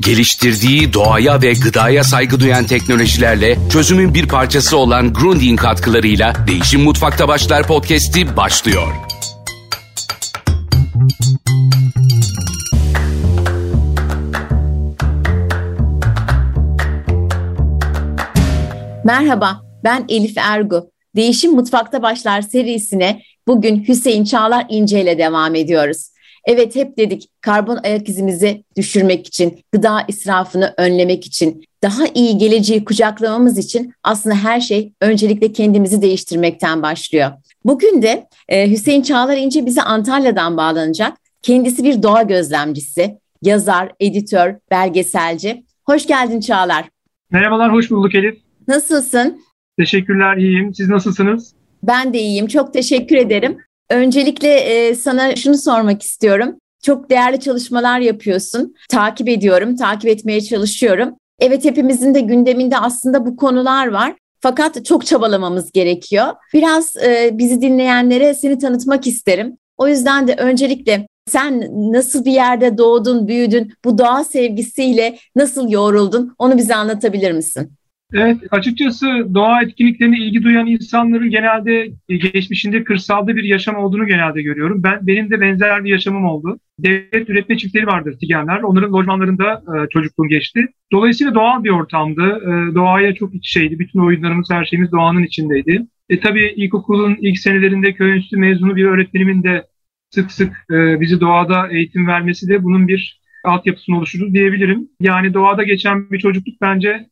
Geliştirdiği doğaya ve gıdaya saygı duyan teknolojilerle çözümün bir parçası olan Grundy'in katkılarıyla Değişim Mutfakta Başlar podcast'i başlıyor. Merhaba, ben Elif Ergu. Değişim Mutfakta Başlar serisine bugün Hüseyin Çağlar İnce ile devam ediyoruz. Evet hep dedik karbon ayak izimizi düşürmek için, gıda israfını önlemek için, daha iyi geleceği kucaklamamız için aslında her şey öncelikle kendimizi değiştirmekten başlıyor. Bugün de e, Hüseyin Çağlar İnce bize Antalya'dan bağlanacak. Kendisi bir doğa gözlemcisi, yazar, editör, belgeselci. Hoş geldin Çağlar. Merhabalar, hoş bulduk Elif. Nasılsın? Teşekkürler, iyiyim. Siz nasılsınız? Ben de iyiyim. Çok teşekkür ederim. Öncelikle e, sana şunu sormak istiyorum. Çok değerli çalışmalar yapıyorsun. Takip ediyorum, takip etmeye çalışıyorum. Evet hepimizin de gündeminde aslında bu konular var. Fakat çok çabalamamız gerekiyor. Biraz e, bizi dinleyenlere seni tanıtmak isterim. O yüzden de öncelikle sen nasıl bir yerde doğdun, büyüdün, bu doğa sevgisiyle nasıl yoğruldun onu bize anlatabilir misin? Evet, açıkçası doğa etkinliklerine ilgi duyan insanların genelde e, geçmişinde kırsalda bir yaşam olduğunu genelde görüyorum. Ben Benim de benzer bir yaşamım oldu. Devlet üretme çiftleri vardır Tigenler. Onların lojmanlarında e, çocukluğum geçti. Dolayısıyla doğal bir ortamdı. E, doğaya çok iç şeydi. Bütün oyunlarımız, her şeyimiz doğanın içindeydi. E tabii ilkokulun ilk senelerinde köy enstitü mezunu bir öğretmenimin de sık sık e, bizi doğada eğitim vermesi de bunun bir altyapısını oluşturdu diyebilirim. Yani doğada geçen bir çocukluk bence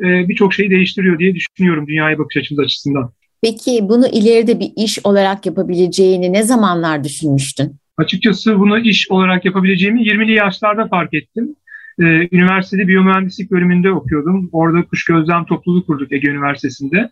e, birçok şeyi değiştiriyor diye düşünüyorum dünyaya bakış açımız açısından. Peki bunu ileride bir iş olarak yapabileceğini ne zamanlar düşünmüştün? Açıkçası bunu iş olarak yapabileceğimi 20'li yaşlarda fark ettim. Ee, üniversitede biyomühendislik bölümünde okuyordum. Orada kuş gözlem topluluğu kurduk Ege Üniversitesi'nde.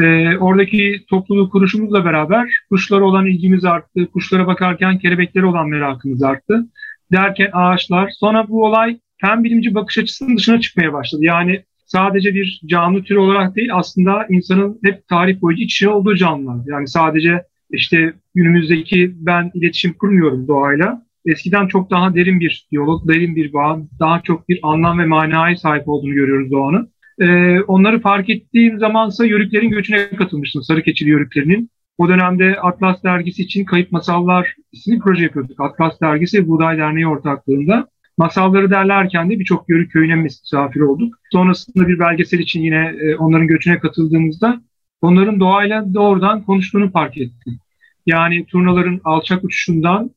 Ee, oradaki topluluğu kuruşumuzla beraber kuşlara olan ilgimiz arttı. Kuşlara bakarken kelebeklere olan merakımız arttı. Derken ağaçlar. Sonra bu olay fen bilimci bakış açısının dışına çıkmaya başladı. Yani sadece bir canlı tür olarak değil aslında insanın hep tarih boyunca iç içe olduğu canlılar. Yani sadece işte günümüzdeki ben iletişim kurmuyorum doğayla. Eskiden çok daha derin bir diyalog, derin bir bağ, daha çok bir anlam ve manaya sahip olduğunu görüyoruz doğanın. Ee, onları fark ettiğim zamansa Yörüklerin göçüne katılmıştım, Sarı Keçili Yörüklerinin. O dönemde Atlas Dergisi için Kayıp Masallar isimli proje yapıyorduk. Atlas Dergisi ve Buğday Derneği ortaklığında. Masalları derlerken de birçok yörük köyüne misafir olduk. Sonrasında bir belgesel için yine e, onların göçüne katıldığımızda onların doğayla doğrudan konuştuğunu fark ettim. Yani turnaların alçak uçuşundan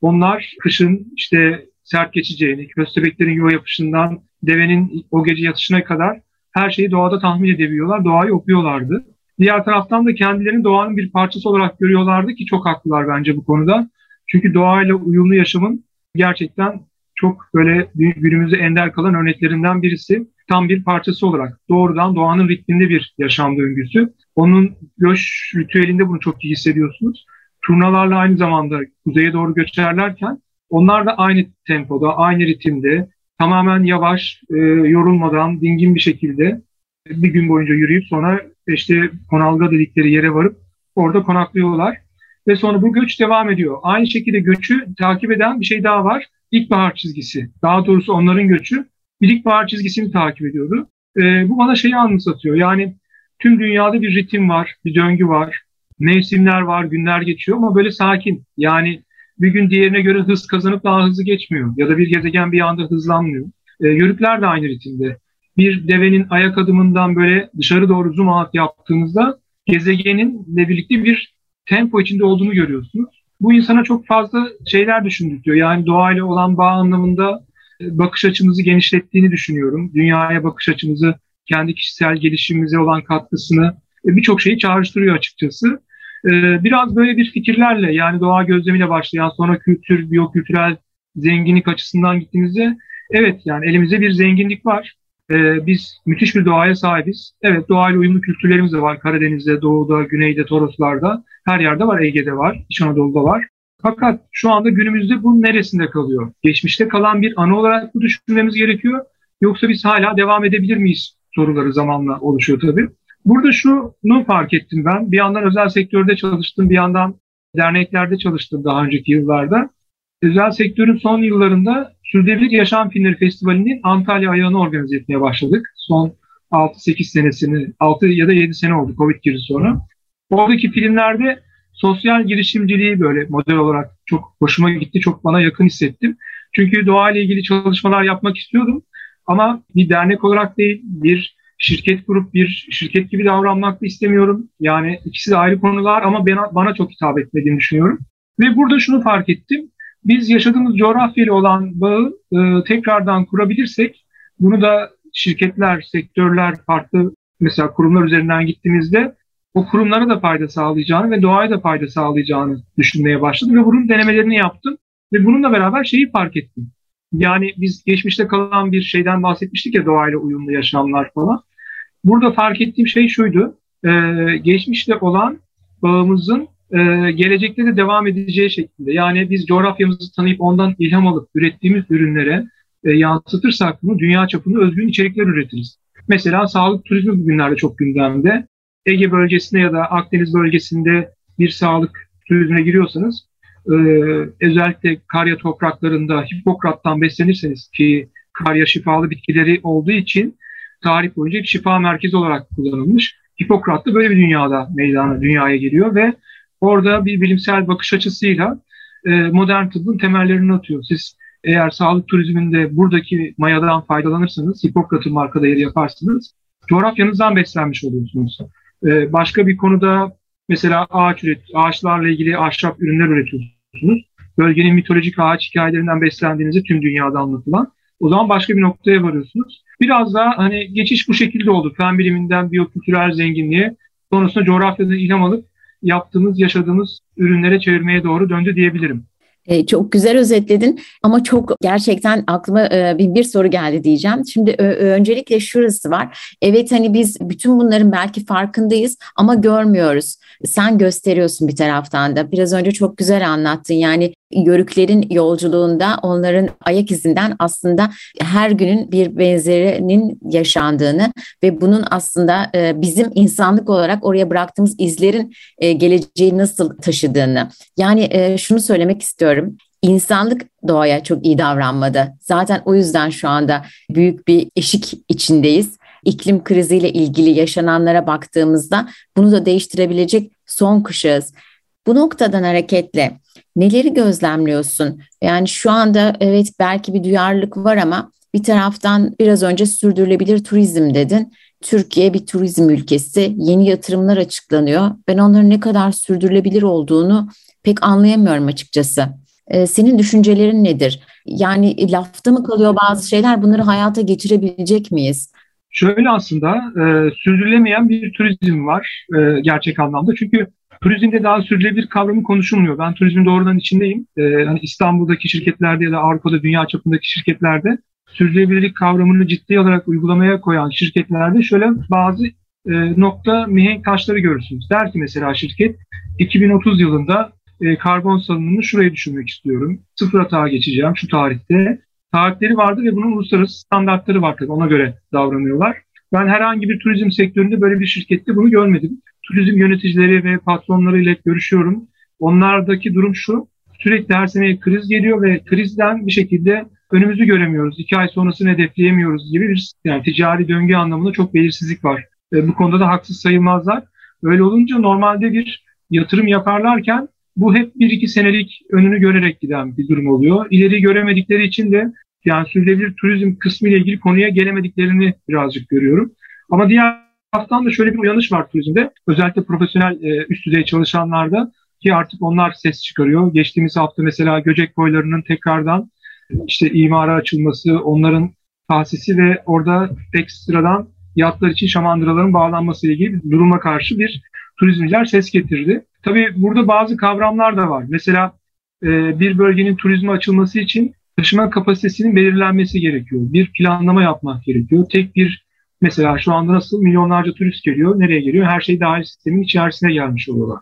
onlar kışın işte sert geçeceğini, köstebeklerin yuva yapışından devenin o gece yatışına kadar her şeyi doğada tahmin edebiliyorlar, doğayı okuyorlardı. Diğer taraftan da kendilerini doğanın bir parçası olarak görüyorlardı ki çok haklılar bence bu konuda. Çünkü doğayla uyumlu yaşamın gerçekten çok böyle günümüzde ender kalan örneklerinden birisi. Tam bir parçası olarak doğrudan doğanın ritminde bir yaşam döngüsü. Onun göç ritüelinde bunu çok iyi hissediyorsunuz. Turnalarla aynı zamanda kuzeye doğru göçerlerken onlar da aynı tempoda, aynı ritimde, tamamen yavaş, e, yorulmadan, dingin bir şekilde bir gün boyunca yürüyüp sonra işte konalga dedikleri yere varıp orada konaklıyorlar. Ve sonra bu göç devam ediyor. Aynı şekilde göçü takip eden bir şey daha var ilkbahar çizgisi. Daha doğrusu onların göçü bir ilkbahar çizgisini takip ediyordu. E, bu bana şeyi anımsatıyor. Yani tüm dünyada bir ritim var, bir döngü var. Mevsimler var, günler geçiyor ama böyle sakin. Yani bir gün diğerine göre hız kazanıp daha hızlı geçmiyor. Ya da bir gezegen bir anda hızlanmıyor. E, yörükler de aynı ritimde. Bir devenin ayak adımından böyle dışarı doğru zoom out yaptığınızda gezegeninle birlikte bir tempo içinde olduğunu görüyorsunuz bu insana çok fazla şeyler düşündürtüyor. Yani doğayla olan bağ anlamında e, bakış açımızı genişlettiğini düşünüyorum. Dünyaya bakış açımızı, kendi kişisel gelişimimize olan katkısını e, birçok şeyi çağrıştırıyor açıkçası. E, biraz böyle bir fikirlerle yani doğa gözlemiyle başlayan sonra kültür, biyokültürel zenginlik açısından gittiğimizde evet yani elimizde bir zenginlik var. Biz müthiş bir doğaya sahibiz. Evet doğayla uyumlu kültürlerimiz de var. Karadeniz'de, Doğu'da, Güney'de, Toroslar'da. Her yerde var, Ege'de var, İç Anadolu'da var. Fakat şu anda günümüzde bu neresinde kalıyor? Geçmişte kalan bir anı olarak mı düşünmemiz gerekiyor? Yoksa biz hala devam edebilir miyiz soruları zamanla oluşuyor tabii. Burada şunu fark ettim ben. Bir yandan özel sektörde çalıştım, bir yandan derneklerde çalıştım daha önceki yıllarda. Özel sektörün son yıllarında Sürdürülebilir Yaşam Filmleri Festivali'nin Antalya ayağını organize etmeye başladık. Son 6-8 senesini, 6 ya da 7 sene oldu Covid girdi sonra. Oradaki filmlerde sosyal girişimciliği böyle model olarak çok hoşuma gitti, çok bana yakın hissettim. Çünkü doğayla ilgili çalışmalar yapmak istiyordum. Ama bir dernek olarak değil, bir şirket kurup bir şirket gibi davranmak da istemiyorum. Yani ikisi de ayrı konular ama bana, bana çok hitap etmediğini düşünüyorum. Ve burada şunu fark ettim. Biz yaşadığımız coğrafyayla olan bağı e, tekrardan kurabilirsek bunu da şirketler, sektörler, farklı mesela kurumlar üzerinden gittiğimizde o kurumlara da fayda sağlayacağını ve doğaya da fayda sağlayacağını düşünmeye başladım ve bunun denemelerini yaptım ve bununla beraber şeyi fark ettim. Yani biz geçmişte kalan bir şeyden bahsetmiştik ya doğayla uyumlu yaşamlar falan. Burada fark ettiğim şey şuydu. E, geçmişte olan bağımızın e, gelecekte de devam edeceği şeklinde. Yani biz coğrafyamızı tanıyıp ondan ilham alıp ürettiğimiz ürünlere e, yansıtırsak bunu dünya çapında özgün içerikler üretiriz. Mesela sağlık turizmi bugünlerde çok gündemde. Ege bölgesinde ya da Akdeniz bölgesinde bir sağlık turizmine giriyorsanız e, özellikle karya topraklarında Hipokrat'tan beslenirseniz ki karya şifalı bitkileri olduğu için tarih boyunca bir şifa merkezi olarak kullanılmış. Hipokrat da böyle bir dünyada meydana, dünyaya geliyor ve orada bir bilimsel bakış açısıyla e, modern tıbbın temellerini atıyor. Siz eğer sağlık turizminde buradaki mayadan faydalanırsanız, Hipokrat'ın marka değeri yaparsınız, coğrafyanızdan beslenmiş oluyorsunuz. E, başka bir konuda mesela ağaç üret, ağaçlarla ilgili ahşap ürünler üretiyorsunuz. Bölgenin mitolojik ağaç hikayelerinden beslendiğinizi tüm dünyada anlatılan. O zaman başka bir noktaya varıyorsunuz. Biraz daha hani geçiş bu şekilde oldu. Fen biliminden biyokültürel zenginliğe, sonrasında coğrafyadan ilham alıp yaptığımız, yaşadığımız ürünlere çevirmeye doğru döndü diyebilirim. E, çok güzel özetledin ama çok gerçekten aklıma e, bir, soru geldi diyeceğim. Şimdi öncelikle şurası var. Evet hani biz bütün bunların belki farkındayız ama görmüyoruz. Sen gösteriyorsun bir taraftan da. Biraz önce çok güzel anlattın. Yani yörüklerin yolculuğunda onların ayak izinden aslında her günün bir benzerinin yaşandığını ve bunun aslında e, bizim insanlık olarak oraya bıraktığımız izlerin e, geleceği nasıl taşıdığını. Yani e, şunu söylemek istiyorum. İnsanlık doğaya çok iyi davranmadı. Zaten o yüzden şu anda büyük bir eşik içindeyiz. İklim kriziyle ilgili yaşananlara baktığımızda bunu da değiştirebilecek son kuşağız. Bu noktadan hareketle neleri gözlemliyorsun? Yani şu anda evet belki bir duyarlılık var ama bir taraftan biraz önce sürdürülebilir turizm dedin. Türkiye bir turizm ülkesi. Yeni yatırımlar açıklanıyor. Ben onların ne kadar sürdürülebilir olduğunu pek anlayamıyorum açıkçası. Ee, senin düşüncelerin nedir? Yani lafta mı kalıyor bazı şeyler? Bunları hayata geçirebilecek miyiz? Şöyle aslında e, sürdürülemeyen bir turizm var e, gerçek anlamda. Çünkü turizmde daha sürdürülebilir kavramı konuşulmuyor. Ben turizmin doğrudan içindeyim. Ee, hani İstanbul'daki şirketlerde ya da Avrupa'da, dünya çapındaki şirketlerde sürdürülebilirlik kavramını ciddi olarak uygulamaya koyan şirketlerde şöyle bazı e, nokta mihenk taşları görürsünüz. Der ki mesela şirket 2030 yılında e, karbon salınımını şuraya düşürmek istiyorum. Sıfır hata geçeceğim şu tarihte. Tarihleri vardır ve bunun uluslararası standartları var ona göre davranıyorlar. Ben herhangi bir turizm sektöründe böyle bir şirkette bunu görmedim turizm yöneticileri ve patronlarıyla görüşüyorum. Onlardaki durum şu, sürekli her sene kriz geliyor ve krizden bir şekilde önümüzü göremiyoruz. İki ay sonrasını hedefleyemiyoruz gibi bir yani ticari döngü anlamında çok belirsizlik var. E, bu konuda da haksız sayılmazlar. Öyle olunca normalde bir yatırım yaparlarken bu hep bir iki senelik önünü görerek giden bir durum oluyor. İleri göremedikleri için de yani sürdürülebilir turizm kısmı ile ilgili konuya gelemediklerini birazcık görüyorum. Ama diğer taraftan da şöyle bir uyanış var turizmde. Özellikle profesyonel e, üst düzey çalışanlarda ki artık onlar ses çıkarıyor. Geçtiğimiz hafta mesela Göcek boylarının tekrardan işte imara açılması, onların tahsisi ve orada ekstradan yatlar için şamandıraların bağlanması ile ilgili bir duruma karşı bir turizmciler ses getirdi. Tabii burada bazı kavramlar da var. Mesela e, bir bölgenin turizme açılması için taşıma kapasitesinin belirlenmesi gerekiyor. Bir planlama yapmak gerekiyor. Tek bir Mesela şu anda nasıl milyonlarca turist geliyor, nereye geliyor? Her şey dahil sistemin içerisine gelmiş oluyorlar.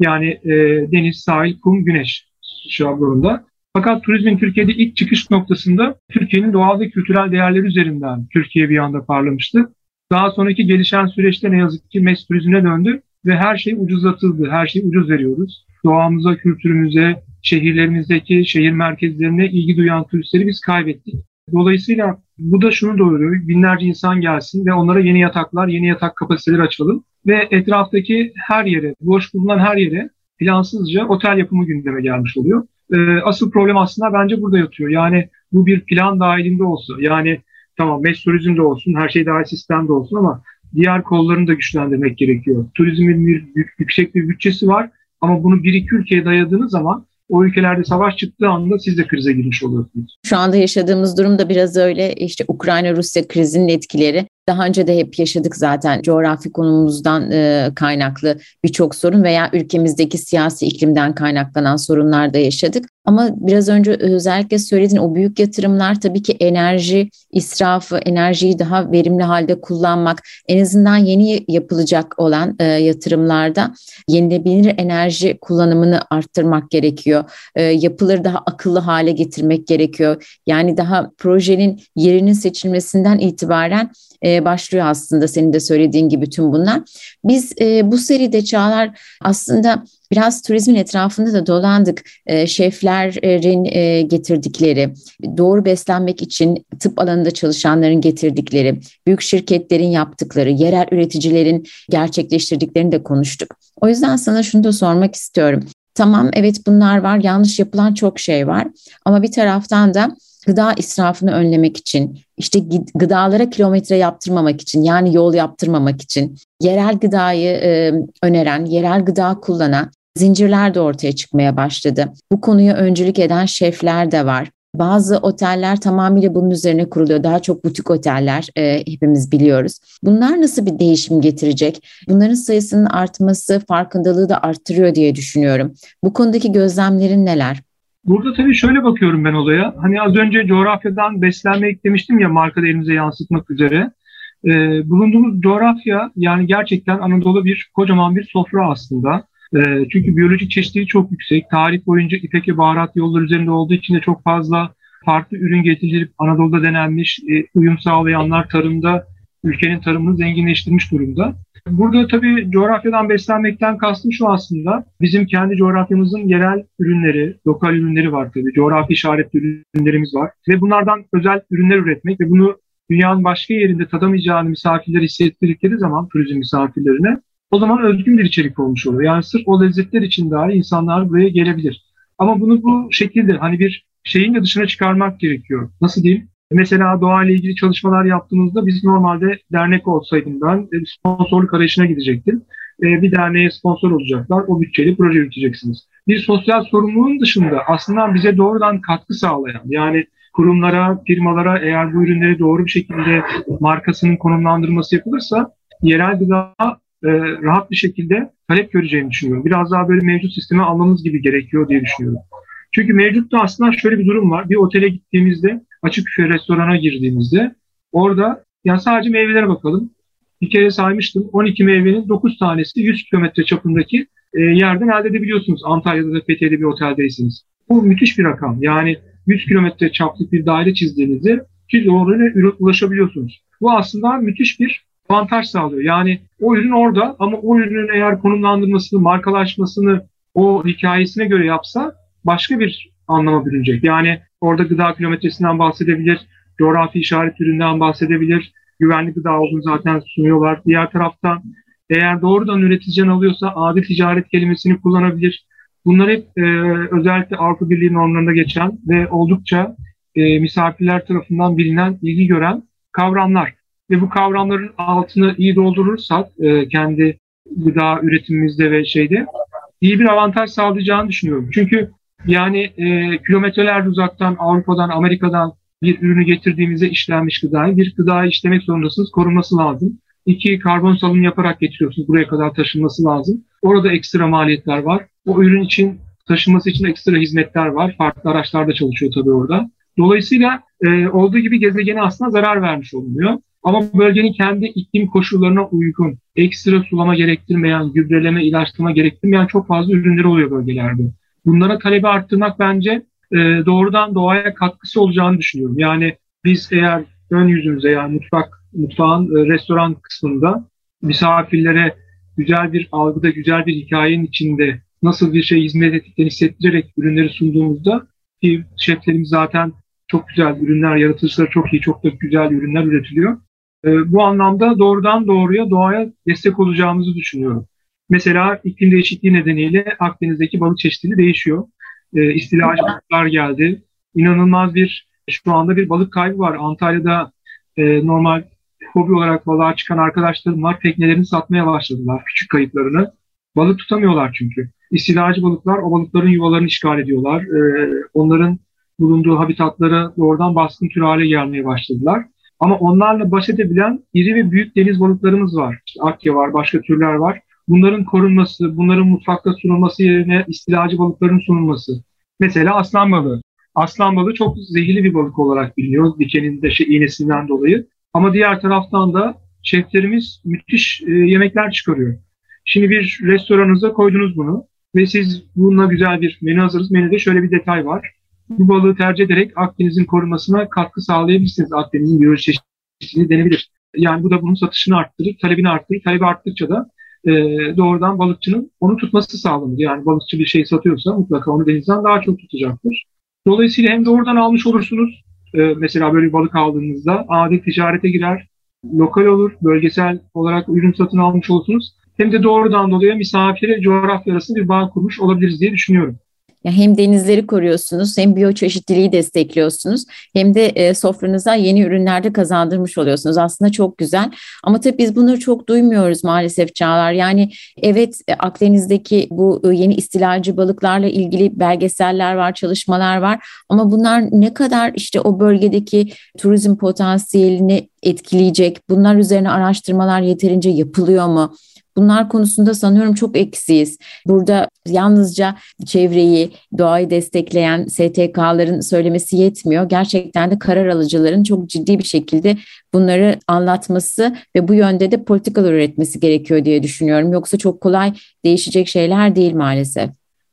Yani e, deniz, sahil, kum, güneş şablonunda. Fakat turizmin Türkiye'de ilk çıkış noktasında Türkiye'nin doğal ve kültürel değerleri üzerinden Türkiye bir anda parlamıştı. Daha sonraki gelişen süreçte ne yazık ki mes turizmine döndü ve her şey ucuzlatıldı. Her şeyi ucuz veriyoruz. doğamıza, kültürümüze, şehirlerimizdeki şehir merkezlerine ilgi duyan turistleri biz kaybettik. Dolayısıyla bu da şunu doğuruyor. Binlerce insan gelsin ve onlara yeni yataklar, yeni yatak kapasiteleri açalım. Ve etraftaki her yere, boş bulunan her yere plansızca otel yapımı gündeme gelmiş oluyor. Ee, asıl problem aslında bence burada yatıyor. Yani bu bir plan dahilinde olsa, yani tamam mes turizm de olsun, her şey dahil sistemde olsun ama diğer kollarını da güçlendirmek gerekiyor. Turizmin bir yüksek bir bütçesi var ama bunu bir iki ülkeye dayadığınız zaman o ülkelerde savaş çıktığı anda siz de krize girmiş oluyorsunuz. Şu anda yaşadığımız durum da biraz öyle. İşte Ukrayna-Rusya krizinin etkileri daha önce de hep yaşadık zaten coğrafi konumumuzdan e, kaynaklı birçok sorun veya ülkemizdeki siyasi iklimden kaynaklanan sorunlar da yaşadık. Ama biraz önce özellikle söylediğin o büyük yatırımlar tabii ki enerji israfı, enerjiyi daha verimli halde kullanmak, en azından yeni yapılacak olan e, yatırımlarda yenilebilir enerji kullanımını arttırmak gerekiyor. E, yapıları daha akıllı hale getirmek gerekiyor. Yani daha projenin yerinin seçilmesinden itibaren e, başlıyor aslında senin de söylediğin gibi tüm bunlar. Biz e, bu seride Çağlar aslında biraz turizmin etrafında da dolandık. E, şeflerin e, getirdikleri, doğru beslenmek için tıp alanında çalışanların getirdikleri, büyük şirketlerin yaptıkları, yerel üreticilerin gerçekleştirdiklerini de konuştuk. O yüzden sana şunu da sormak istiyorum. Tamam evet bunlar var, yanlış yapılan çok şey var ama bir taraftan da gıda israfını önlemek için, işte gıdalara kilometre yaptırmamak için yani yol yaptırmamak için yerel gıdayı e, öneren, yerel gıda kullanan zincirler de ortaya çıkmaya başladı. Bu konuya öncülük eden şefler de var. Bazı oteller tamamıyla bunun üzerine kuruluyor. Daha çok butik oteller e, hepimiz biliyoruz. Bunlar nasıl bir değişim getirecek? Bunların sayısının artması farkındalığı da arttırıyor diye düşünüyorum. Bu konudaki gözlemlerin neler? Burada tabii şöyle bakıyorum ben olaya. Hani az önce coğrafyadan beslenmek demiştim ya marka elimize yansıtmak üzere. Ee, bulunduğumuz coğrafya yani gerçekten Anadolu bir kocaman bir sofra aslında. Ee, çünkü biyolojik çeşitliliği çok yüksek. Tarih boyunca ipek ve baharat yolları üzerinde olduğu için de çok fazla farklı ürün getirilip Anadolu'da denenmiş, e, uyum sağlayanlar tarımda ülkenin tarımını zenginleştirmiş durumda. Burada tabii coğrafyadan beslenmekten kastım şu aslında. Bizim kendi coğrafyamızın yerel ürünleri, lokal ürünleri var tabii. Coğrafi işaretli ürünlerimiz var. Ve bunlardan özel ürünler üretmek ve bunu dünyanın başka yerinde tadamayacağını misafirler hissettirdikleri zaman turizm misafirlerine o zaman özgün bir içerik olmuş oluyor. Yani sırf o lezzetler için dahi insanlar buraya gelebilir. Ama bunu bu şekilde hani bir şeyin de dışına çıkarmak gerekiyor. Nasıl diyeyim? Mesela doğa ile ilgili çalışmalar yaptığımızda biz normalde dernek olsaydım ben e, sponsorluk arayışına gidecektim. E, bir derneğe sponsor olacaklar. O bütçeli proje yürüteceksiniz. Bir sosyal sorumluluğun dışında aslında bize doğrudan katkı sağlayan yani kurumlara, firmalara eğer bu ürünleri doğru bir şekilde markasının konumlandırması yapılırsa yerel gıda e, rahat bir şekilde talep göreceğini düşünüyorum. Biraz daha böyle mevcut sistemi almamız gibi gerekiyor diye düşünüyorum. Çünkü mevcutta aslında şöyle bir durum var. Bir otele gittiğimizde, açık büfe restorana girdiğimizde orada yani sadece meyvelere bakalım. Bir kere saymıştım. 12 meyvenin 9 tanesi 100 kilometre çapındaki e, yerden elde edebiliyorsunuz. Antalya'da da Fethiye'de bir oteldeyseniz. Bu müthiş bir rakam. Yani 100 kilometre çaplık bir daire çizdiğinizde siz oraya ulaşabiliyorsunuz. Bu aslında müthiş bir avantaj sağlıyor. Yani o ürün orada ama o ürünün eğer konumlandırmasını, markalaşmasını o hikayesine göre yapsa başka bir anlama bürünecek. Yani orada gıda kilometresinden bahsedebilir, coğrafi işaret üründen bahsedebilir, güvenli gıda olduğunu zaten sunuyorlar. Diğer taraftan eğer doğrudan üreticiden alıyorsa adil ticaret kelimesini kullanabilir. Bunlar hep e, özellikle Avrupa Birliği normlarında geçen ve oldukça e, misafirler tarafından bilinen, ilgi gören kavramlar. Ve bu kavramların altını iyi doldurursak e, kendi gıda üretimimizde ve şeyde iyi bir avantaj sağlayacağını düşünüyorum. Çünkü yani e, kilometreler uzaktan Avrupa'dan, Amerika'dan bir ürünü getirdiğimizde işlenmiş gıdayı bir gıdayı işlemek zorundasınız. Korunması lazım. İki, karbon salım yaparak getiriyorsunuz. Buraya kadar taşınması lazım. Orada ekstra maliyetler var. O ürün için taşınması için ekstra hizmetler var. Farklı araçlar da çalışıyor tabii orada. Dolayısıyla e, olduğu gibi gezegene aslında zarar vermiş olunuyor. Ama bölgenin kendi iklim koşullarına uygun, ekstra sulama gerektirmeyen, gübreleme, ilaçlama gerektirmeyen çok fazla ürünleri oluyor bölgelerde. Bunlara talebi arttırmak bence e, doğrudan doğaya katkısı olacağını düşünüyorum. Yani biz eğer ön yüzümüze yani mutfak, mutfağın e, restoran kısmında misafirlere güzel bir algıda, güzel bir hikayenin içinde nasıl bir şey hizmet ettiklerini hissettirerek ürünleri sunduğumuzda ki şeflerimiz zaten çok güzel ürünler, yaratıcıları çok iyi, çok da güzel ürünler üretiliyor. E, bu anlamda doğrudan doğruya doğaya destek olacağımızı düşünüyorum. Mesela iklim değişikliği nedeniyle Akdeniz'deki balık çeşitliliği değişiyor. E, istilacı balıklar geldi. İnanılmaz bir şu anda bir balık kaybı var. Antalya'da e, normal hobi olarak balığa çıkan arkadaşlarım var. Teknelerini satmaya başladılar, küçük kayıplarını. Balık tutamıyorlar çünkü. İstilacı balıklar o balıkların yuvalarını işgal ediyorlar. E, onların bulunduğu habitatlara doğrudan baskın tür hale gelmeye başladılar. Ama onlarla baş edebilen iri ve büyük deniz balıklarımız var. İşte akya var, başka türler var. Bunların korunması, bunların mutfakta sunulması yerine istilacı balıkların sunulması. Mesela aslan balığı. Aslan balığı çok zehirli bir balık olarak biliniyor dikeninde şey, iğnesinden dolayı. Ama diğer taraftan da şeflerimiz müthiş e, yemekler çıkarıyor. Şimdi bir restoranınıza koydunuz bunu ve siz bununla güzel bir menü hazırız. Menüde şöyle bir detay var. Bu balığı tercih ederek Akdeniz'in korunmasına katkı sağlayabilirsiniz. Akdeniz'in biyoçeşitliliği denebilir. Yani bu da bunun satışını arttırır, talebini arttırır. Talebi arttıkça da e, doğrudan balıkçının onu tutması sağlanır. Yani balıkçı bir şey satıyorsa mutlaka onu denizden daha çok tutacaktır. Dolayısıyla hem doğrudan almış olursunuz. E, mesela böyle bir balık aldığınızda adet ticarete girer. Lokal olur, bölgesel olarak ürün satın almış olursunuz. Hem de doğrudan dolayı misafire coğrafya arasında bir bağ kurmuş olabiliriz diye düşünüyorum. Ya hem denizleri koruyorsunuz, hem biyoçeşitliliği destekliyorsunuz, hem de e, sofranıza yeni ürünlerde kazandırmış oluyorsunuz. Aslında çok güzel. Ama tabii biz bunları çok duymuyoruz maalesef Çağlar. Yani evet e, Akdeniz'deki bu e, yeni istilacı balıklarla ilgili belgeseller var, çalışmalar var. Ama bunlar ne kadar işte o bölgedeki turizm potansiyelini etkileyecek? Bunlar üzerine araştırmalar yeterince yapılıyor mu? Bunlar konusunda sanıyorum çok eksiyiz. Burada yalnızca çevreyi, doğayı destekleyen STK'ların söylemesi yetmiyor. Gerçekten de karar alıcıların çok ciddi bir şekilde bunları anlatması ve bu yönde de politikalar üretmesi gerekiyor diye düşünüyorum. Yoksa çok kolay değişecek şeyler değil maalesef.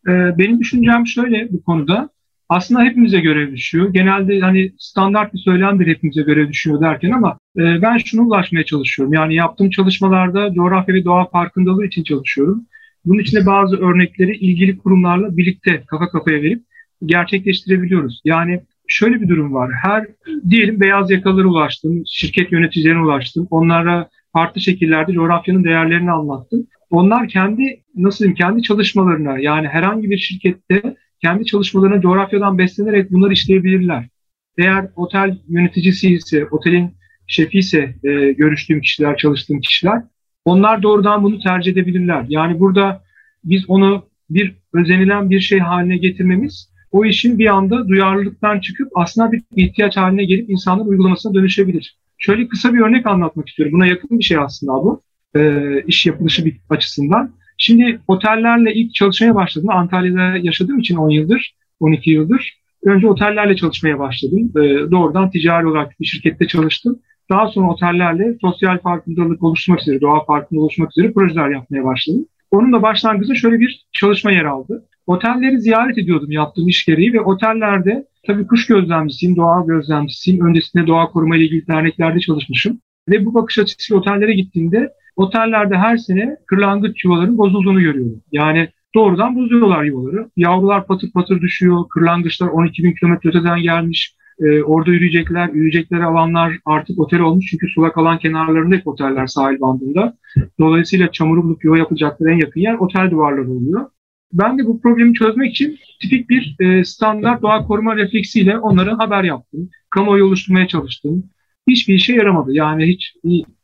Ee, benim düşüncem şöyle bu konuda aslında hepimize görev düşüyor. Genelde hani standart bir söylemdir hepimize görev düşüyor derken ama e, ben şunu ulaşmaya çalışıyorum. Yani yaptığım çalışmalarda coğrafya ve doğa farkındalığı için çalışıyorum. Bunun için de bazı örnekleri ilgili kurumlarla birlikte kafa kafaya verip gerçekleştirebiliyoruz. Yani şöyle bir durum var. Her diyelim beyaz yakalara ulaştım, şirket yöneticilerine ulaştım. Onlara farklı şekillerde coğrafyanın değerlerini anlattım. Onlar kendi nasıl diyeyim kendi çalışmalarına yani herhangi bir şirkette kendi çalışmalarına coğrafyadan beslenerek bunları işleyebilirler. Eğer otel yöneticisi ise, otelin şefi ise e, görüştüğüm kişiler, çalıştığım kişiler, onlar doğrudan bunu tercih edebilirler. Yani burada biz onu bir özenilen bir şey haline getirmemiz, o işin bir anda duyarlılıktan çıkıp aslında bir ihtiyaç haline gelip insanların uygulamasına dönüşebilir. Şöyle kısa bir örnek anlatmak istiyorum. Buna yakın bir şey aslında bu. E, iş yapılışı bir açısından. Şimdi otellerle ilk çalışmaya başladım. Antalya'da yaşadığım için 10 yıldır, 12 yıldır. Önce otellerle çalışmaya başladım. E, doğrudan ticari olarak bir şirkette çalıştım. Daha sonra otellerle sosyal farkındalık oluşturmak üzere, doğa farkındalık oluşturmak üzere projeler yapmaya başladım. Onun da başlangıcında şöyle bir çalışma yer aldı. Otelleri ziyaret ediyordum yaptığım iş gereği ve otellerde tabii kuş gözlemcisiyim, doğa gözlemcisiyim. Öncesinde doğa koruma ile ilgili derneklerde çalışmışım. Ve bu bakış açısıyla otellere gittiğimde otellerde her sene kırlangıç yuvaların bozulduğunu görüyorum. Yani doğrudan bozuyorlar yuvaları. Yavrular patır patır düşüyor. Kırlangıçlar 12 bin kilometre öteden gelmiş. Ee, orada yürüyecekler, yürüyecekleri alanlar artık otel olmuş. Çünkü sulak alan kenarlarında hep oteller sahil bandında. Dolayısıyla çamuru bulup yuva yapacakları en yakın yer otel duvarları oluyor. Ben de bu problemi çözmek için tipik bir e, standart doğa koruma refleksiyle onlara haber yaptım. Kamuoyu oluşturmaya çalıştım. Hiçbir işe yaramadı. Yani hiç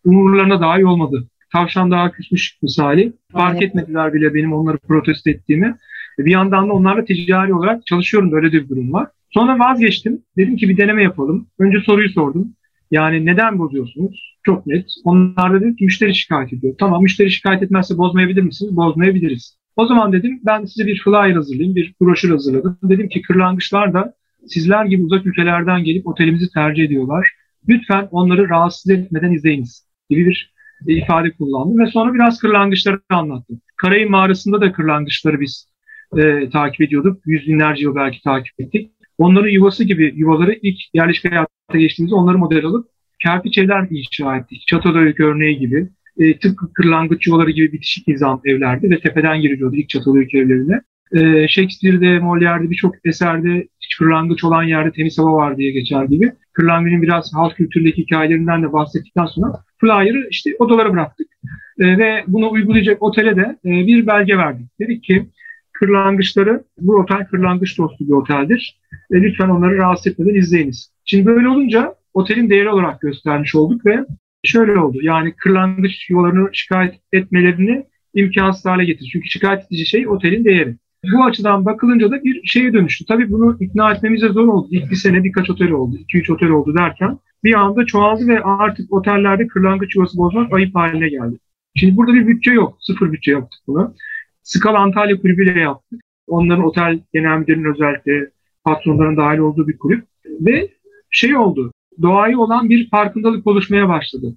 umurlarına daha iyi olmadı tavşan daha küsmüş misali. Fark evet. etmediler bile benim onları protesto ettiğimi. Bir yandan da onlarla ticari olarak çalışıyorum. Böyle de bir durum var. Sonra vazgeçtim. Dedim ki bir deneme yapalım. Önce soruyu sordum. Yani neden bozuyorsunuz? Çok net. Onlar da dedi ki müşteri şikayet ediyor. Tamam müşteri şikayet etmezse bozmayabilir misiniz? Bozmayabiliriz. O zaman dedim ben size bir flyer hazırlayayım, bir broşür hazırladım. Dedim ki kırlangıçlar da sizler gibi uzak ülkelerden gelip otelimizi tercih ediyorlar. Lütfen onları rahatsız etmeden izleyiniz gibi bir ifade kullandım ve sonra biraz kırlangıçları anlattım. Karayın mağarasında da kırlangıçları biz e, takip ediyorduk. Yüz binlerce yıl belki takip ettik. Onların yuvası gibi yuvaları ilk yerleşik hayata geçtiğimizde onları model alıp kerpiç evler inşa ettik. Çatodöyük örneği gibi. E, tıpkı kırlangıç yuvaları gibi bitişik nizam evlerdi ve tepeden giriliyordu ilk Çatalhöyük evlerine. E, Shakespeare'de, Molière'de birçok eserde hiç kırlangıç olan yerde temiz hava var diye geçer gibi. Kırlangıcın biraz halk kültüründeki hikayelerinden de bahsettikten sonra Flyer'ı işte odalara bıraktık. E, ve bunu uygulayacak otele de e, bir belge verdik. Dedik ki kırlangıçları, bu otel kırlangıç dostu bir oteldir. E, lütfen onları rahatsız etmeden izleyiniz. Şimdi böyle olunca otelin değeri olarak göstermiş olduk ve şöyle oldu. Yani kırlangıç yuvalarını şikayet etmelerini imkansız hale getir. Çünkü şikayet edici şey otelin değeri. Bu açıdan bakılınca da bir şeye dönüştü. Tabii bunu ikna etmemize zor oldu. İlk bir sene birkaç otel oldu, iki üç otel oldu derken bir anda çoğaldı ve artık otellerde kırlangıç yuvası bozmak ayıp haline geldi. Şimdi burada bir bütçe yok. Sıfır bütçe yaptık bunu. Skal Antalya kulübüyle yaptık. Onların otel genel müdürünün özellikle patronların dahil olduğu bir kulüp. Ve şey oldu. Doğayı olan bir farkındalık oluşmaya başladı.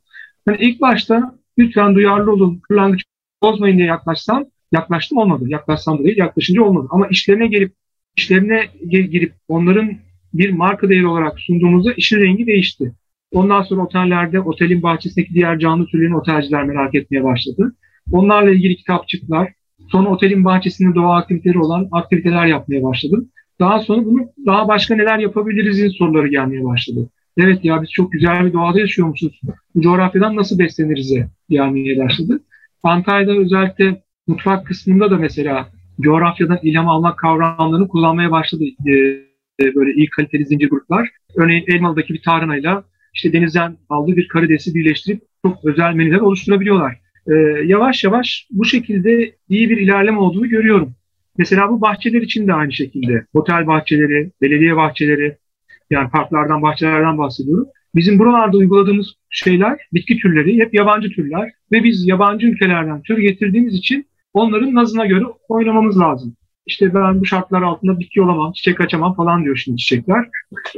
Yani ilk başta lütfen duyarlı olun, kırlangıç bozmayın diye yaklaşsam, yaklaştım olmadı. Yaklaşsam da değil, yaklaşınca olmadı. Ama işlerine gelip, işlerine girip onların bir marka değeri olarak sunduğumuzda işin rengi değişti. Ondan sonra otellerde otelin bahçesindeki diğer canlı türlerini otelciler merak etmeye başladı. Onlarla ilgili kitapçıklar, sonra otelin bahçesinde doğa aktiviteleri olan aktiviteler yapmaya başladım. Daha sonra bunu daha başka neler yapabilirizin soruları gelmeye başladı. Evet ya biz çok güzel bir doğada yaşıyormuşuz. Bu coğrafyadan nasıl besleniriz gelmeye başladı. Antalya'da özellikle mutfak kısmında da mesela coğrafyadan ilham almak kavramlarını kullanmaya başladı. Ee, böyle iyi kaliteli zincir gruplar. Örneğin Elmalı'daki bir tarhanayla işte denizden aldığı bir karidesi birleştirip çok özel menüler oluşturabiliyorlar. Ee, yavaş yavaş bu şekilde iyi bir ilerleme olduğunu görüyorum. Mesela bu bahçeler için de aynı şekilde. Otel bahçeleri, belediye bahçeleri, yani parklardan, bahçelerden bahsediyorum. Bizim buralarda uyguladığımız şeyler, bitki türleri hep yabancı türler ve biz yabancı ülkelerden tür getirdiğimiz için onların nazına göre oynamamız lazım. İşte ben bu şartlar altında bitki olamam, çiçek açamam falan diyor şimdi çiçekler.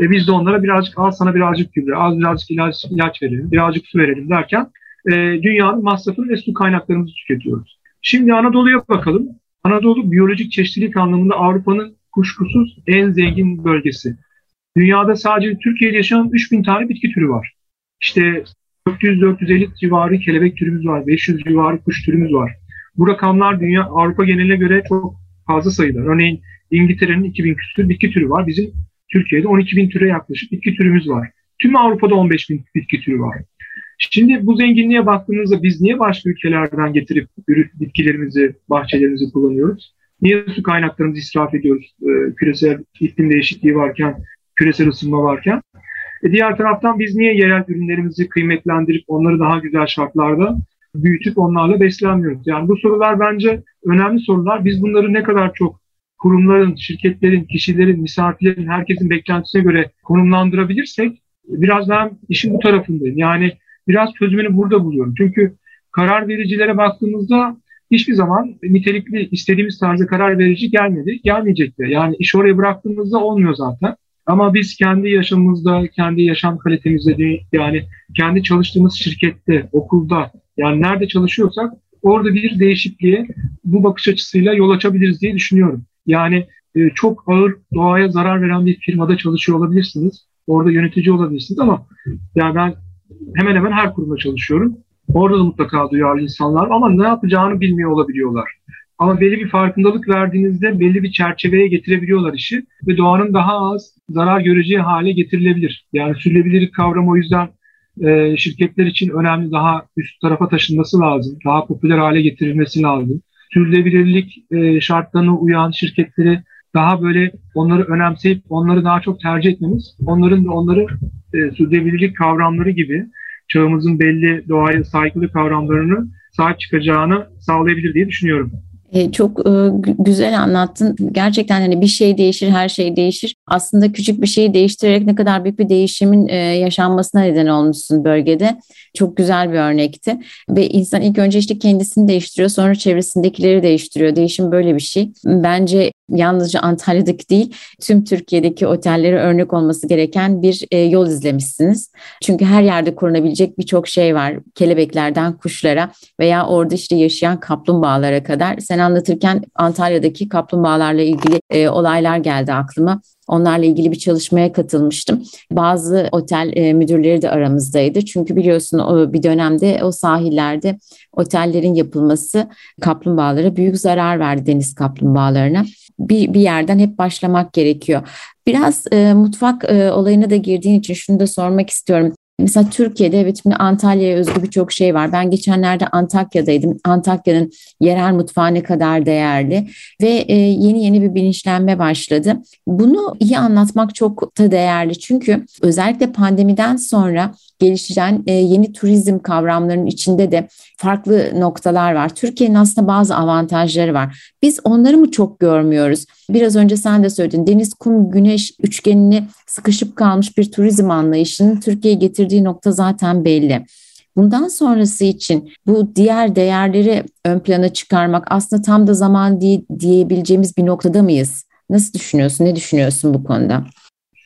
E biz de onlara birazcık al sana birazcık gübre, az birazcık ilaç, ilaç verelim, birazcık su verelim derken e, dünyanın masrafını ve su kaynaklarımızı tüketiyoruz. Şimdi Anadolu'ya bakalım. Anadolu biyolojik çeşitlilik anlamında Avrupa'nın kuşkusuz en zengin bölgesi. Dünyada sadece Türkiye'de yaşayan 3000 tane bitki türü var. İşte 400-450 civarı kelebek türümüz var, 500 civarı kuş türümüz var. Bu rakamlar dünya Avrupa geneline göre çok fazla sayıda. Örneğin İngiltere'nin 2000 küsur bitki türü var. Bizim Türkiye'de 12 bin türe yaklaşık bitki türümüz var. Tüm Avrupa'da 15 bin bitki türü var. Şimdi bu zenginliğe baktığımızda biz niye başka ülkelerden getirip bitkilerimizi, bahçelerimizi kullanıyoruz? Niye su kaynaklarımızı israf ediyoruz? Ee, küresel iklim değişikliği varken, küresel ısınma varken. E diğer taraftan biz niye yerel ürünlerimizi kıymetlendirip onları daha güzel şartlarda büyütüp onlarla beslenmiyoruz? Yani bu sorular bence önemli sorular. Biz bunları ne kadar çok kurumların, şirketlerin, kişilerin, misafirlerin, herkesin beklentisine göre konumlandırabilirsek biraz daha işin bu tarafındayım. Yani biraz çözümünü burada buluyorum. Çünkü karar vericilere baktığımızda hiçbir zaman nitelikli istediğimiz tarzda karar verici gelmedi. Gelmeyecek de. Yani iş oraya bıraktığımızda olmuyor zaten. Ama biz kendi yaşamımızda, kendi yaşam kalitemizde değil, yani kendi çalıştığımız şirkette, okulda, yani nerede çalışıyorsak orada bir değişikliğe bu bakış açısıyla yol açabiliriz diye düşünüyorum. Yani e, çok ağır doğaya zarar veren bir firmada çalışıyor olabilirsiniz. Orada yönetici olabilirsiniz ama yani ben hemen hemen her kurumda çalışıyorum. Orada da mutlaka duyarlı insanlar ama ne yapacağını bilmiyor olabiliyorlar. Ama belli bir farkındalık verdiğinizde belli bir çerçeveye getirebiliyorlar işi ve doğanın daha az zarar göreceği hale getirilebilir. Yani sürdürülebilirlik kavramı o yüzden e, şirketler için önemli daha üst tarafa taşınması lazım. Daha popüler hale getirilmesi lazım. Sürdürülebilirlik e, şartlarına uyan şirketleri daha böyle onları önemseyip onları daha çok tercih etmemiz, onların da onları e, sürdürülebilirlik kavramları gibi çağımızın belli doğaya saygılı kavramlarını sahip çıkacağını sağlayabilir diye düşünüyorum. E, çok e, güzel anlattın. Gerçekten hani bir şey değişir, her şey değişir. Aslında küçük bir şeyi değiştirerek ne kadar büyük bir değişimin e, yaşanmasına neden olmuşsun bölgede. Çok güzel bir örnekti. Ve insan ilk önce işte kendisini değiştiriyor, sonra çevresindekileri değiştiriyor. Değişim böyle bir şey. Bence yalnızca Antalya'daki değil tüm Türkiye'deki otellere örnek olması gereken bir e, yol izlemişsiniz. Çünkü her yerde korunabilecek birçok şey var. Kelebeklerden kuşlara veya orada işte yaşayan kaplumbağalara kadar. Sen anlatırken Antalya'daki kaplumbağalarla ilgili e, olaylar geldi aklıma. Onlarla ilgili bir çalışmaya katılmıştım. Bazı otel e, müdürleri de aramızdaydı. Çünkü biliyorsun o bir dönemde o sahillerde otellerin yapılması kaplumbağalara büyük zarar verdi deniz kaplumbağalarına. Bir, bir yerden hep başlamak gerekiyor. Biraz e, mutfak e, olayına da girdiğin için şunu da sormak istiyorum. Mesela Türkiye'de evet şimdi Antalya'ya özgü birçok şey var. Ben geçenlerde Antakya'daydım. Antakya'nın yerel mutfağı ne kadar değerli ve e, yeni yeni bir bilinçlenme başladı. Bunu iyi anlatmak çok da değerli. Çünkü özellikle pandemiden sonra gelişen e, yeni turizm kavramlarının içinde de farklı noktalar var. Türkiye'nin aslında bazı avantajları var. Biz onları mı çok görmüyoruz? Biraz önce sen de söyledin. Deniz, kum, güneş üçgenini sıkışıp kalmış bir turizm anlayışının Türkiye'ye getirdiği nokta zaten belli. Bundan sonrası için bu diğer değerleri ön plana çıkarmak aslında tam da zaman diye, diyebileceğimiz bir noktada mıyız? Nasıl düşünüyorsun? Ne düşünüyorsun bu konuda?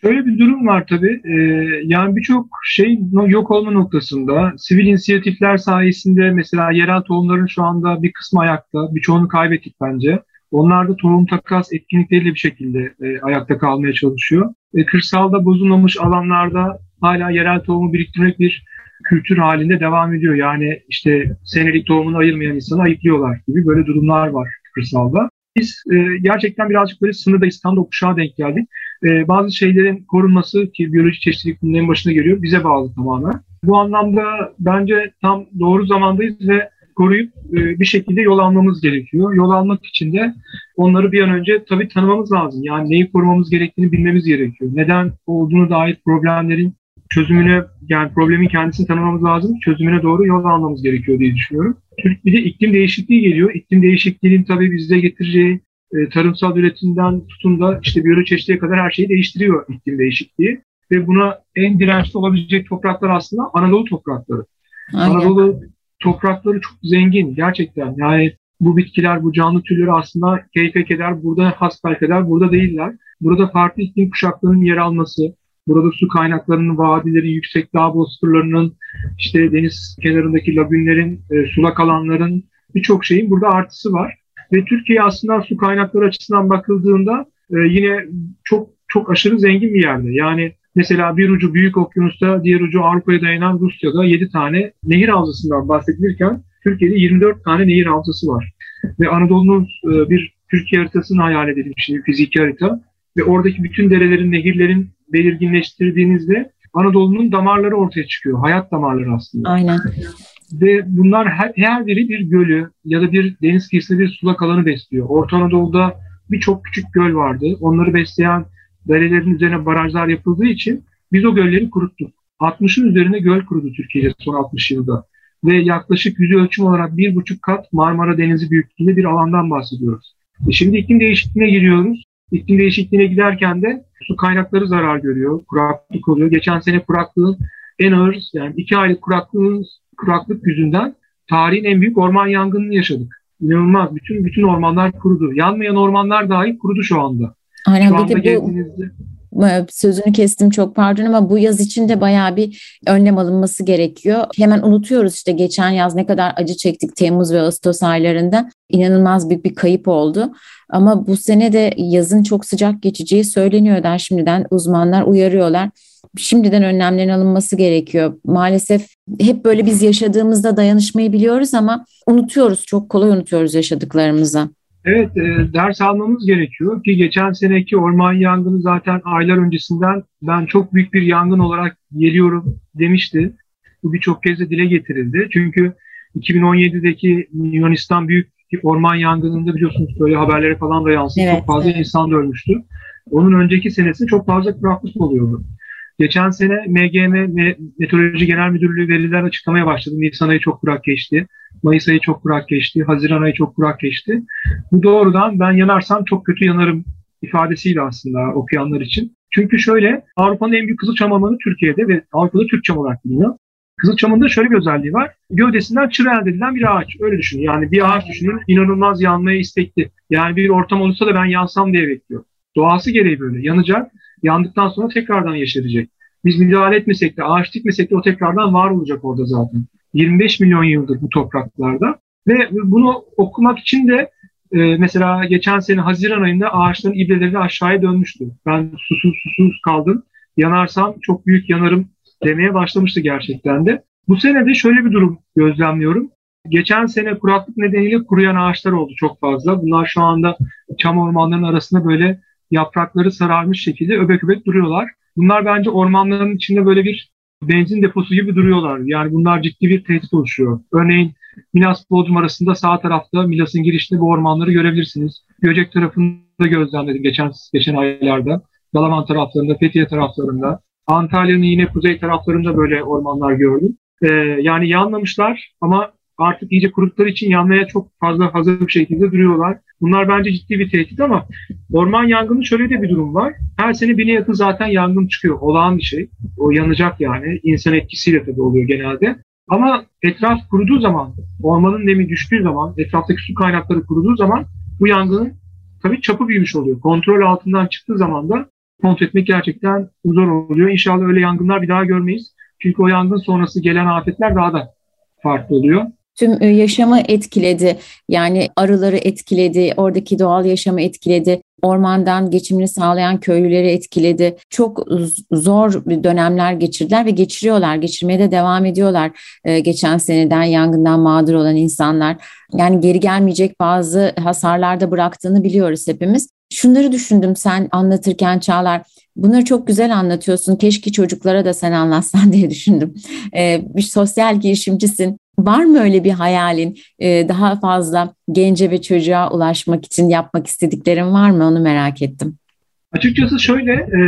Şöyle bir durum var tabii. Ee, yani birçok şey yok olma noktasında. Sivil inisiyatifler sayesinde mesela yerel tohumların şu anda bir kısmı ayakta. Birçoğunu kaybettik bence. Onlar da tohum takas etkinlikleriyle bir şekilde e, ayakta kalmaya çalışıyor. E, kırsalda bozulmamış alanlarda hala yerel tohumu biriktirmek bir kültür halinde devam ediyor. Yani işte senelik tohumunu ayırmayan insanı ayıklıyorlar gibi böyle durumlar var kırsalda. Biz e, gerçekten birazcık böyle sınırda İstanbul kuşağa denk geldik. E, bazı şeylerin korunması ki biyoloji çeşitliliğinin en başına geliyor bize bağlı tamamen. Bu anlamda bence tam doğru zamandayız ve koruyup e, bir şekilde yol almamız gerekiyor. Yol almak için de onları bir an önce tabii tanımamız lazım. Yani neyi korumamız gerektiğini bilmemiz gerekiyor. Neden olduğunu dair problemlerin çözümüne yani problemin kendisini tanımamız lazım. Çözümüne doğru yol almamız gerekiyor diye düşünüyorum. Türk bir de iklim değişikliği geliyor. İklim değişikliğinin tabii bize getireceği e, tarımsal üretimden tutun da işte biyoçeşitliğe kadar her şeyi değiştiriyor iklim değişikliği. Ve buna en dirençli olabilecek topraklar aslında Anadolu toprakları. Aynen. Anadolu toprakları çok zengin gerçekten. Yani bu bitkiler, bu canlı türleri aslında keyfe keder, burada hasbelkader, burada değiller. Burada farklı iklim kuşaklarının yer alması, burada su kaynaklarının, vadilerin, yüksek dağ bozkırlarının, işte deniz kenarındaki lagünlerin, e, sulak alanların birçok şeyin burada artısı var. Ve Türkiye aslında su kaynakları açısından bakıldığında e, yine çok çok aşırı zengin bir yerde. Yani mesela bir ucu Büyük Okyanus'ta, diğer ucu Avrupa'ya dayanan Rusya'da 7 tane nehir havzasından bahsedilirken Türkiye'de 24 tane nehir havzası var. Ve Anadolu'nun e, bir Türkiye haritasını hayal edilmiş bir fiziki harita. Ve oradaki bütün derelerin, nehirlerin belirginleştirdiğinizde Anadolu'nun damarları ortaya çıkıyor. Hayat damarları aslında. Aynen. Ve bunlar her, her biri bir gölü ya da bir deniz kıyısında bir sulak alanı besliyor. Orta Anadolu'da birçok küçük göl vardı. Onları besleyen derelerin üzerine barajlar yapıldığı için biz o gölleri kuruttuk. 60'ın üzerine göl kurudu Türkiye'de son 60 yılda. Ve yaklaşık yüzü ölçüm olarak bir buçuk kat Marmara Denizi büyüklüğünde bir alandan bahsediyoruz. E şimdi iklim değişikliğine giriyoruz. İklim değişikliğine giderken de su kaynakları zarar görüyor, kuraklık oluyor. Geçen sene kuraklığın en ağır yani iki aylık kuraklığın kuraklık yüzünden tarihin en büyük orman yangınını yaşadık. İnanılmaz. Bütün bütün ormanlar kurudu. Yanmayan ormanlar dahi kurudu şu anda. Aynen şu anda bir bu sözünü kestim çok pardon ama bu yaz için de bayağı bir önlem alınması gerekiyor. Hemen unutuyoruz işte geçen yaz ne kadar acı çektik Temmuz ve Ağustos aylarında. inanılmaz büyük bir kayıp oldu. Ama bu sene de yazın çok sıcak geçeceği söyleniyor der şimdiden uzmanlar uyarıyorlar şimdiden önlemlerin alınması gerekiyor. Maalesef hep böyle biz yaşadığımızda dayanışmayı biliyoruz ama unutuyoruz. Çok kolay unutuyoruz yaşadıklarımızı. Evet, e, ders almamız gerekiyor ki geçen seneki orman yangını zaten aylar öncesinden ben çok büyük bir yangın olarak geliyorum demişti. Bu birçok kez de dile getirildi. Çünkü 2017'deki Yunanistan büyük orman yangınında biliyorsunuz böyle haberlere falan da yansıdı. Evet, çok fazla evet. insan da ölmüştü. Onun önceki senesi çok fazla kuraklık oluyordu. Geçen sene MGM Meteoroloji Genel Müdürlüğü veriler açıklamaya başladı. Nisan ayı çok kurak geçti. Mayıs ayı çok kurak geçti. Haziran ayı çok kurak geçti. Bu doğrudan ben yanarsam çok kötü yanarım ifadesiyle aslında okuyanlar için. Çünkü şöyle Avrupa'nın en büyük kızılçam ormanı Türkiye'de ve Avrupa'da Türkçam olarak biliniyor. Kızılçam'ın da şöyle bir özelliği var. Gövdesinden çıra elde edilen bir ağaç. Öyle düşünün. Yani bir ağaç düşünün inanılmaz yanmaya istekli. Yani bir ortam olursa da ben yansam diye bekliyor. Doğası gereği böyle. Yanacak. Yandıktan sonra tekrardan yeşerecek. Biz müdahale etmesek de, ağaç dikmesek de o tekrardan var olacak orada zaten. 25 milyon yıldır bu topraklarda. Ve bunu okumak için de e, mesela geçen sene Haziran ayında ağaçların ibreleri aşağıya dönmüştü. Ben susuz susuz kaldım. Yanarsam çok büyük yanarım demeye başlamıştı gerçekten de. Bu sene de şöyle bir durum gözlemliyorum. Geçen sene kuraklık nedeniyle kuruyan ağaçlar oldu çok fazla. Bunlar şu anda çam ormanlarının arasında böyle yaprakları sararmış şekilde öbek öbek duruyorlar. Bunlar bence ormanların içinde böyle bir benzin deposu gibi duruyorlar. Yani bunlar ciddi bir tehdit oluşuyor. Örneğin Milas Bodrum arasında sağ tarafta Milas'ın girişinde bu ormanları görebilirsiniz. Göcek tarafında gözlemledim geçen geçen aylarda. Dalaman taraflarında, Fethiye taraflarında. Antalya'nın yine kuzey taraflarında böyle ormanlar gördüm. Ee, yani yanlamışlar ama artık iyice kurutları için yanmaya çok fazla hazır bir şekilde duruyorlar. Bunlar bence ciddi bir tehdit ama orman yangını şöyle de bir durum var. Her sene bine yakın zaten yangın çıkıyor. Olağan bir şey. O yanacak yani. İnsan etkisiyle tabii oluyor genelde. Ama etraf kuruduğu zaman, ormanın nemi düştüğü zaman, etraftaki su kaynakları kuruduğu zaman bu yangının tabii çapı büyümüş oluyor. Kontrol altından çıktığı zaman da kontrol etmek gerçekten zor oluyor. İnşallah öyle yangınlar bir daha görmeyiz. Çünkü o yangın sonrası gelen afetler daha da farklı oluyor tüm e, yaşamı etkiledi. Yani arıları etkiledi, oradaki doğal yaşamı etkiledi. Ormandan geçimini sağlayan köylüleri etkiledi. Çok zor dönemler geçirdiler ve geçiriyorlar. Geçirmeye de devam ediyorlar. Ee, geçen seneden yangından mağdur olan insanlar. Yani geri gelmeyecek bazı hasarlarda bıraktığını biliyoruz hepimiz. Şunları düşündüm sen anlatırken Çağlar. Bunları çok güzel anlatıyorsun. Keşke çocuklara da sen anlatsan diye düşündüm. Ee, bir sosyal girişimcisin. Var mı öyle bir hayalin? Ee, daha fazla gence ve çocuğa ulaşmak için yapmak istediklerin var mı? Onu merak ettim. Açıkçası şöyle, e,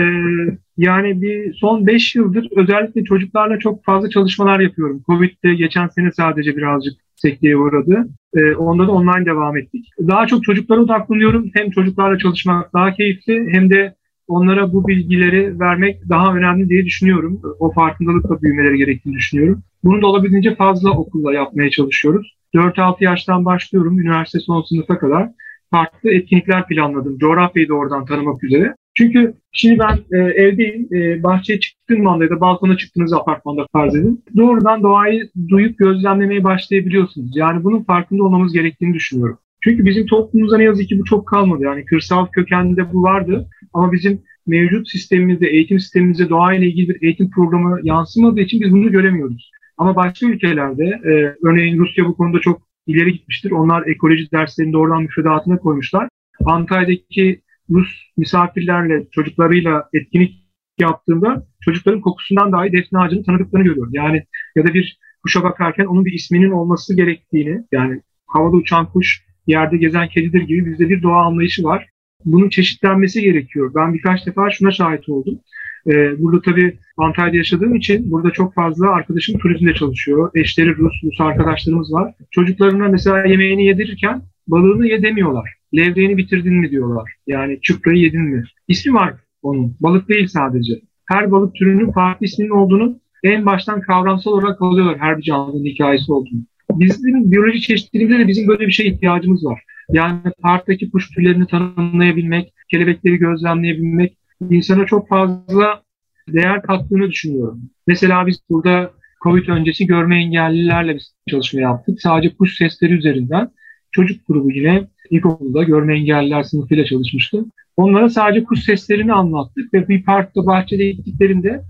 yani bir son 5 yıldır özellikle çocuklarla çok fazla çalışmalar yapıyorum. Covid'de geçen sene sadece birazcık sekteye uğradı. E, onda da online devam ettik. Daha çok çocuklara odaklanıyorum. Hem çocuklarla çalışmak daha keyifli hem de onlara bu bilgileri vermek daha önemli diye düşünüyorum. O farkındalıkla büyümeleri gerektiğini düşünüyorum. Bunu da olabildiğince fazla okulla yapmaya çalışıyoruz. 4-6 yaştan başlıyorum üniversite son sınıfa kadar farklı etkinlikler planladım. Coğrafyayı da oradan tanımak üzere. Çünkü şimdi ben e, evdeyim, e, bahçeye çıktığım anda ya da balkona çıktığınız apartmanda farz edin. Doğrudan doğayı duyup gözlemlemeye başlayabiliyorsunuz. Yani bunun farkında olmamız gerektiğini düşünüyorum. Çünkü bizim toplumumuzda ne yazık ki bu çok kalmadı. Yani kırsal kökende bu vardı ama bizim mevcut sistemimizde, eğitim sistemimizde doğayla ilgili bir eğitim programı yansımadığı için biz bunu göremiyoruz. Ama başka ülkelerde, e, örneğin Rusya bu konuda çok ileri gitmiştir. Onlar ekoloji derslerini doğrudan müfredatına koymuşlar. Antalya'daki Rus misafirlerle, çocuklarıyla etkinlik yaptığında çocukların kokusundan dahi defne ağacını tanıdıklarını görüyorum. Yani ya da bir kuşa bakarken onun bir isminin olması gerektiğini, yani havada uçan kuş, yerde gezen kedidir gibi bizde bir doğa anlayışı var. Bunun çeşitlenmesi gerekiyor. Ben birkaç defa şuna şahit oldum. Ee, burada tabii Antalya'da yaşadığım için burada çok fazla arkadaşım turizmde çalışıyor. Eşleri Rus, Rus arkadaşlarımız var. Çocuklarına mesela yemeğini yedirirken balığını ye demiyorlar. Levreğini bitirdin mi diyorlar. Yani çuprayı yedin mi? İsmi var onun. Balık değil sadece. Her balık türünün farklı isminin olduğunu en baştan kavramsal olarak alıyorlar her bir canlının hikayesi olduğunu. Bizim biyoloji çeşitliliğimizde de bizim böyle bir şeye ihtiyacımız var. Yani parktaki kuş türlerini tanımlayabilmek, kelebekleri gözlemleyebilmek insana çok fazla değer kattığını düşünüyorum. Mesela biz burada COVID öncesi görme engellilerle bir çalışma yaptık. Sadece kuş sesleri üzerinden çocuk grubu yine ilkokulda görme engelliler sınıfıyla çalışmıştı. Onlara sadece kuş seslerini anlattık ve bir parkta bahçede gittiklerinde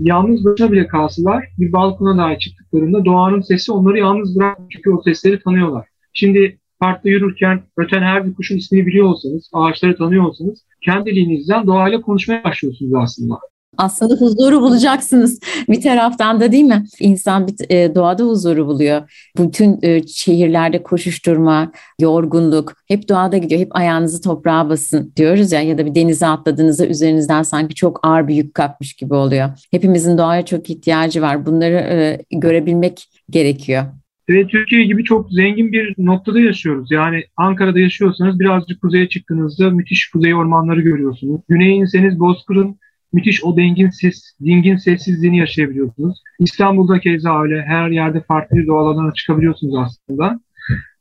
yalnız başına bile kalsalar bir balkona dahi çıktıklarında doğanın sesi onları yalnız bırakmıyor çünkü o sesleri tanıyorlar. Şimdi parkta yürürken öten her bir kuşun ismini biliyor olsanız, ağaçları tanıyor olsanız kendiliğinizden doğayla konuşmaya başlıyorsunuz aslında aslında huzuru bulacaksınız bir taraftan da değil mi? İnsan bir e, doğada huzuru buluyor. Bütün e, şehirlerde koşuşturma, yorgunluk hep doğada gidiyor. Hep ayağınızı toprağa basın diyoruz ya ya da bir denize atladığınızda üzerinizden sanki çok ağır bir yük kalkmış gibi oluyor. Hepimizin doğaya çok ihtiyacı var. Bunları e, görebilmek gerekiyor. Evet Türkiye gibi çok zengin bir noktada yaşıyoruz. Yani Ankara'da yaşıyorsanız birazcık kuzeye çıktığınızda müthiş kuzey ormanları görüyorsunuz. Güneye inseniz Bozkır'ın müthiş o dengin ses, dingin sessizliğini yaşayabiliyorsunuz. İstanbul'da keza öyle her yerde farklı bir doğal alana çıkabiliyorsunuz aslında.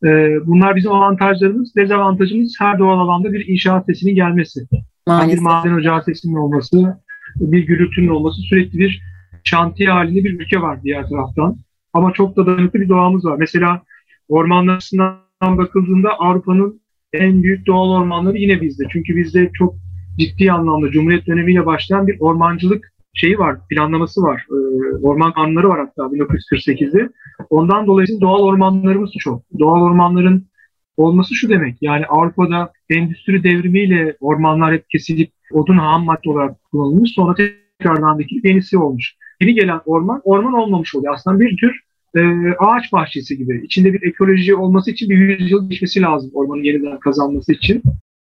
Ee, bunlar bizim avantajlarımız. Dezavantajımız her doğal alanda bir inşaat sesinin gelmesi. Maalesef. Bir maden ocağı sesinin olması, bir gürültünün olması sürekli bir şantiye halinde bir ülke var diğer taraftan. Ama çok da dayanıklı bir doğamız var. Mesela ormanlar açısından bakıldığında Avrupa'nın en büyük doğal ormanları yine bizde. Çünkü bizde çok ciddi anlamda Cumhuriyet dönemiyle başlayan bir ormancılık şeyi var, planlaması var. Ee, orman kanunları var hatta 1948'de. Ondan dolayı doğal ormanlarımız çok. Doğal ormanların olması şu demek. Yani Avrupa'da endüstri devrimiyle ormanlar hep kesilip odun ham madde olarak kullanılmış. Sonra tekrardan dikilip yenisi olmuş. Yeni gelen orman, orman olmamış oluyor. Aslında bir tür e, ağaç bahçesi gibi. İçinde bir ekoloji olması için bir yüzyıl geçmesi lazım ormanın yeniden kazanması için.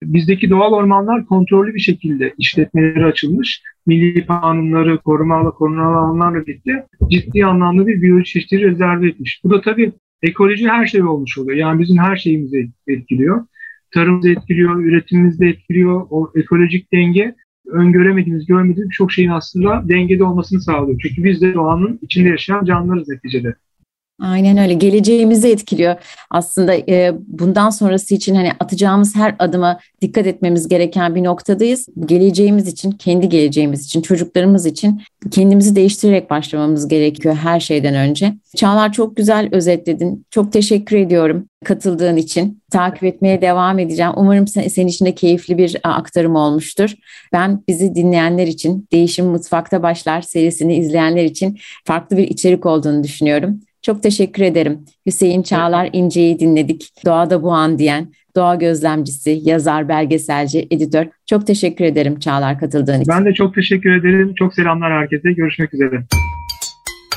Bizdeki doğal ormanlar kontrollü bir şekilde işletmeleri açılmış. Milli kanunları, koruma korunan alanlarla birlikte ciddi anlamda bir biyoçeşitliği rezerve etmiş. Bu da tabii ekoloji her şey olmuş oluyor. Yani bizim her şeyimizi etkiliyor. Tarımımızı etkiliyor, üretimimizi etkiliyor. O ekolojik denge öngöremediğimiz, görmediğimiz birçok şeyin aslında dengede olmasını sağlıyor. Çünkü biz de doğanın içinde yaşayan canlılarız neticede. Aynen öyle. Geleceğimizi etkiliyor. Aslında e, bundan sonrası için hani atacağımız her adıma dikkat etmemiz gereken bir noktadayız. Geleceğimiz için, kendi geleceğimiz için, çocuklarımız için kendimizi değiştirerek başlamamız gerekiyor her şeyden önce. Çağlar çok güzel özetledin. Çok teşekkür ediyorum katıldığın için. Takip etmeye devam edeceğim. Umarım sen, senin için de keyifli bir aktarım olmuştur. Ben bizi dinleyenler için Değişim Mutfakta Başlar serisini izleyenler için farklı bir içerik olduğunu düşünüyorum. Çok teşekkür ederim. Hüseyin Çağlar İnce'yi dinledik. Doğada bu an diyen, doğa gözlemcisi, yazar, belgeselci, editör. Çok teşekkür ederim Çağlar katıldığın için. Ben de çok teşekkür ederim. Çok selamlar herkese. Görüşmek üzere.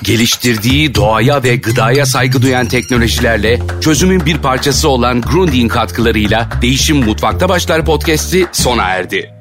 Geliştirdiği doğaya ve gıdaya saygı duyan teknolojilerle çözümün bir parçası olan Grundig katkılarıyla Değişim Mutfakta Başlar podcast'i sona erdi.